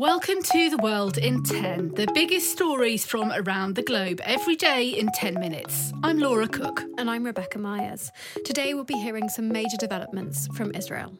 Welcome to The World in 10, the biggest stories from around the globe every day in 10 minutes. I'm Laura Cook. And I'm Rebecca Myers. Today we'll be hearing some major developments from Israel.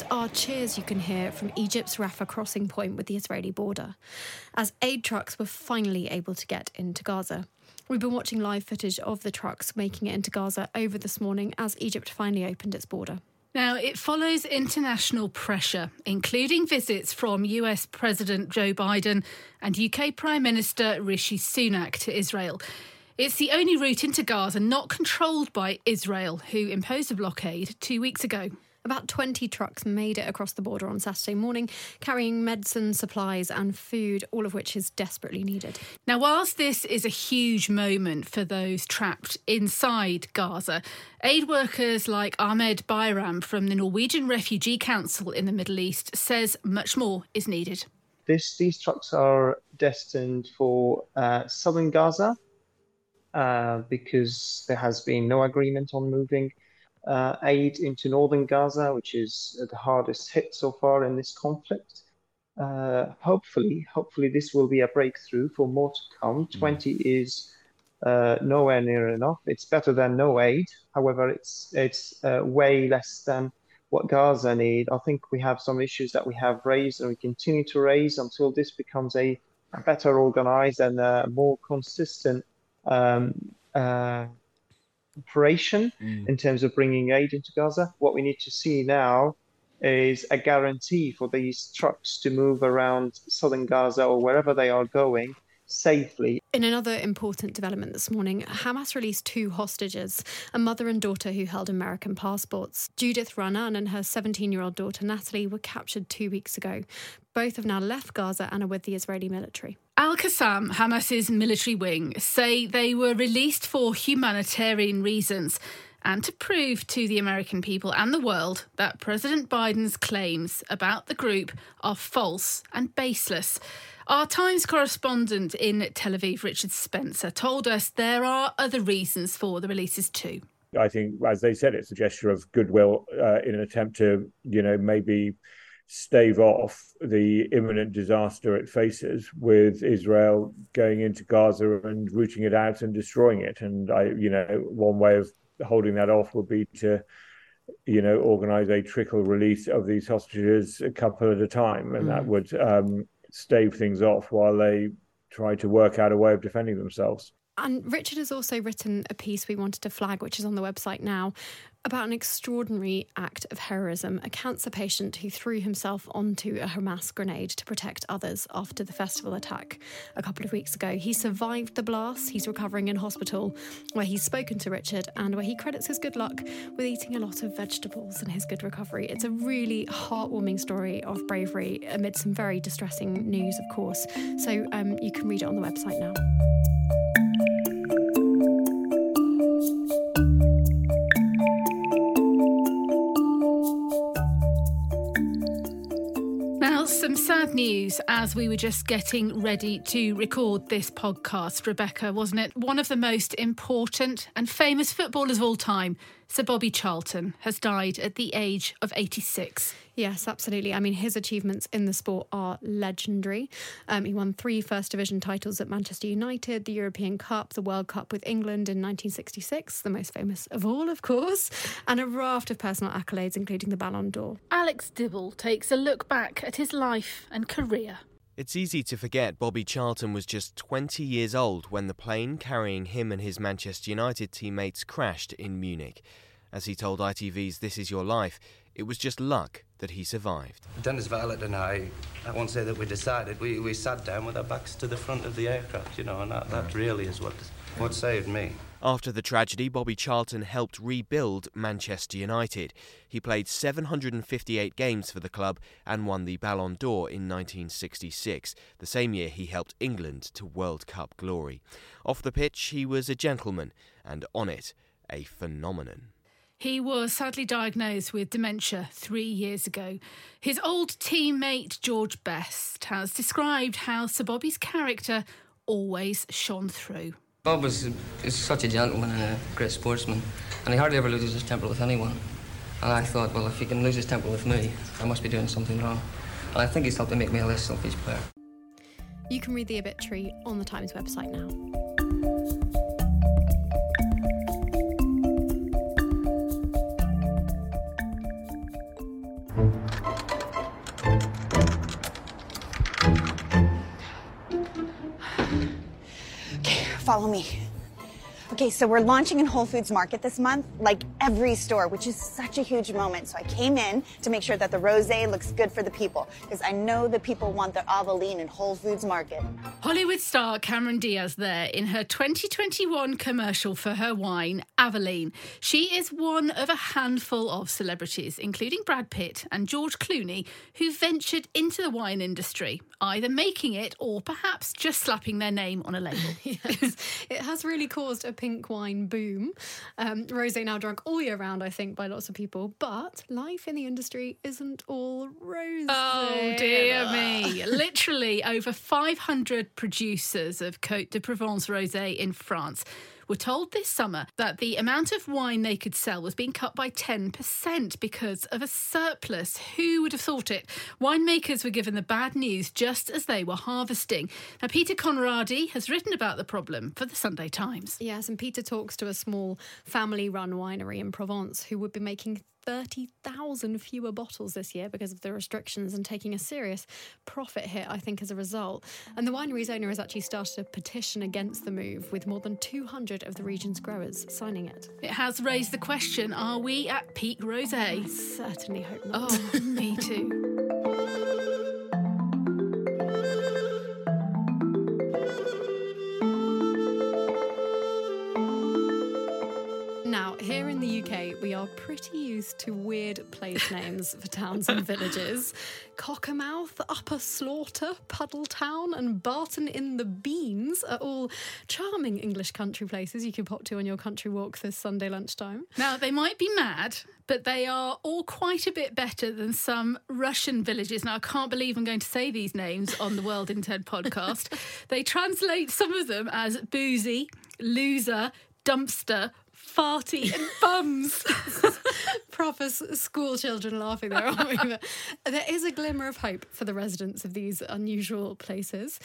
Those are cheers you can hear from Egypt's Rafah crossing point with the Israeli border, as aid trucks were finally able to get into Gaza. We've been watching live footage of the trucks making it into Gaza over this morning as Egypt finally opened its border. Now, it follows international pressure, including visits from US President Joe Biden and UK Prime Minister Rishi Sunak to Israel. It's the only route into Gaza not controlled by Israel, who imposed a blockade two weeks ago. About 20 trucks made it across the border on Saturday morning, carrying medicine, supplies, and food, all of which is desperately needed. Now, whilst this is a huge moment for those trapped inside Gaza, aid workers like Ahmed Bayram from the Norwegian Refugee Council in the Middle East says much more is needed. This, these trucks are destined for uh, southern Gaza uh, because there has been no agreement on moving uh, aid into northern Gaza, which is the hardest hit so far in this conflict. Uh, hopefully, hopefully this will be a breakthrough for more to come. Mm. 20 is uh, nowhere near enough. It's better than no aid. However, it's it's uh, way less than what Gaza need. I think we have some issues that we have raised and we continue to raise until this becomes a, a better organized and a more consistent um, uh, operation mm. in terms of bringing aid into Gaza. What we need to see now is a guarantee for these trucks to move around southern Gaza or wherever they are going safely. In another important development this morning, Hamas released two hostages, a mother and daughter who held American passports. Judith Raanan and her 17 year old daughter Natalie were captured two weeks ago. Both have now left Gaza and are with the Israeli military. Al Qassam, Hamas's military wing, say they were released for humanitarian reasons and to prove to the American people and the world that President Biden's claims about the group are false and baseless. Our Times correspondent in Tel Aviv, Richard Spencer, told us there are other reasons for the releases too. I think, as they said, it's a gesture of goodwill uh, in an attempt to, you know, maybe stave off the imminent disaster it faces with Israel going into Gaza and rooting it out and destroying it. And I, you know, one way of holding that off would be to, you know, organize a trickle release of these hostages a couple at a time, and mm. that would um, stave things off while they try to work out a way of defending themselves. And Richard has also written a piece we wanted to flag, which is on the website now, about an extraordinary act of heroism. A cancer patient who threw himself onto a Hamas grenade to protect others after the festival attack a couple of weeks ago. He survived the blast. He's recovering in hospital, where he's spoken to Richard and where he credits his good luck with eating a lot of vegetables and his good recovery. It's a really heartwarming story of bravery amid some very distressing news, of course. So um, you can read it on the website now. Some sad news as we were just getting ready to record this podcast, Rebecca, wasn't it? One of the most important and famous footballers of all time, Sir Bobby Charlton, has died at the age of 86. Yes, absolutely. I mean, his achievements in the sport are legendary. Um, he won three First Division titles at Manchester United, the European Cup, the World Cup with England in 1966, the most famous of all, of course, and a raft of personal accolades, including the Ballon d'Or. Alex Dibble takes a look back at his life and career. It's easy to forget Bobby Charlton was just 20 years old when the plane carrying him and his Manchester United teammates crashed in Munich. As he told ITV's This Is Your Life, it was just luck that he survived. Dennis Viollet and I, I won't say that we decided, we, we sat down with our backs to the front of the aircraft, you know, and that, that really is what, what saved me. After the tragedy, Bobby Charlton helped rebuild Manchester United. He played 758 games for the club and won the Ballon d'Or in 1966, the same year he helped England to World Cup glory. Off the pitch, he was a gentleman, and on it, a phenomenon. He was sadly diagnosed with dementia three years ago. His old teammate George Best has described how Sir Bobby's character always shone through. Bob was is such a gentleman and a great sportsman, and he hardly ever loses his temper with anyone. And I thought, well, if he can lose his temper with me, I must be doing something wrong. And I think he's helped to make me a less selfish player. You can read the obituary on the Times website now. Follow me. Okay, so we're launching in Whole Foods Market this month, like every store, which is such a huge moment. So I came in to make sure that the rosé looks good for the people, because I know the people want their Avaline in Whole Foods Market. Hollywood star Cameron Diaz there in her 2021 commercial for her wine, Avaline. She is one of a handful of celebrities, including Brad Pitt and George Clooney, who ventured into the wine industry, either making it or perhaps just slapping their name on a label. yes, it has really caused a pink wine boom. Um, rosé now drunk all year round, I think, by lots of people. But life in the industry isn't all rosé. Oh dear me! Literally over 500 producers of Côte de Provence rosé in France were told this summer that the amount of wine they could sell was being cut by 10% because of a surplus. Who would have thought it? Winemakers were given the bad news just as they were harvesting. Now, Peter Conradi has written about the problem for the Sunday Times. Yes, and Peter talks to a small family run winery in Provence who would be making 30,000 fewer bottles this year because of the restrictions and taking a serious profit hit, I think, as a result. And the winery's owner has actually started a petition against the move, with more than 200 of the region's growers signing it. It has raised the question are we at peak rose? I certainly hope not. Oh, me too. pretty used to weird place names for towns and villages. Cockermouth, Upper Slaughter, Puddletown, and Barton in the Beans are all charming English country places you can pop to on your country walk this Sunday lunchtime. Now, they might be mad, but they are all quite a bit better than some Russian villages. Now, I can't believe I'm going to say these names on the World in 10 podcast. they translate some of them as boozy, loser, dumpster, farty and bums. Proper school children laughing there, aren't we? But there is a glimmer of hope for the residents of these unusual places.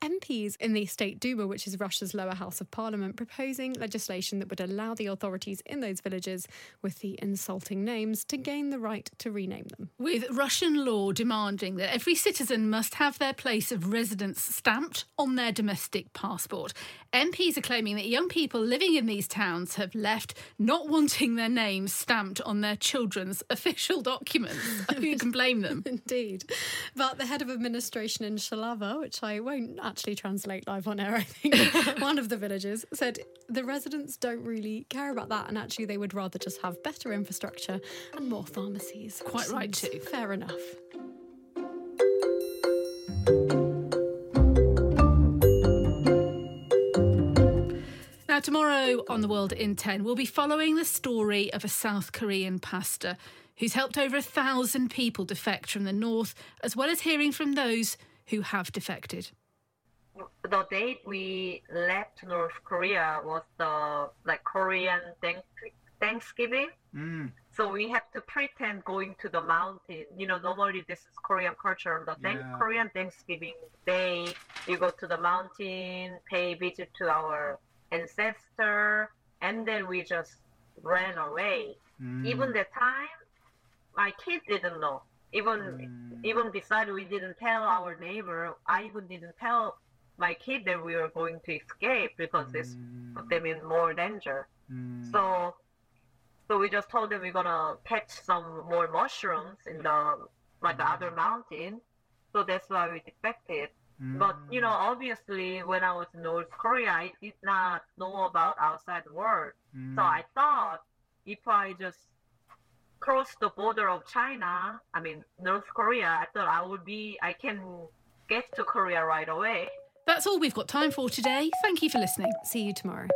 MPs in the State Duma, which is Russia's lower house of parliament, proposing legislation that would allow the authorities in those villages with the insulting names to gain the right to rename them. With Russian law demanding that every citizen must have their place of residence stamped on their domestic passport, MPs are claiming that young people living in these towns have left not wanting their names stamped on their children's official documents. Who can blame them? Indeed. But the head of administration in Shalava, which I won't actually translate live on air, I think, one of the villages, said the residents don't really care about that and actually they would rather just have better infrastructure and more pharmacies. Quite right, too. Fair enough. Tomorrow on The World in 10, we'll be following the story of a South Korean pastor who's helped over a thousand people defect from the north, as well as hearing from those who have defected. The date we left North Korea was the like Korean Thanksgiving. Mm. So we have to pretend going to the mountain. You know, normally this is Korean culture. The thank- Korean Thanksgiving day, you go to the mountain, pay visit to our ancestor, and then we just ran away. Mm. Even that time, my kid didn't know. even mm. even besides we didn't tell our neighbor, I even didn't tell my kid that we were going to escape because this mm. put them in more danger. Mm. So so we just told them we're gonna catch some more mushrooms in the like the other mountain. So that's why we defected. But you know, obviously, when I was in North Korea, I did not know about outside world. So mm. I thought if I just cross the border of China, I mean North Korea, I thought I would be, I can get to Korea right away. That's all we've got time for today. Thank you for listening. See you tomorrow.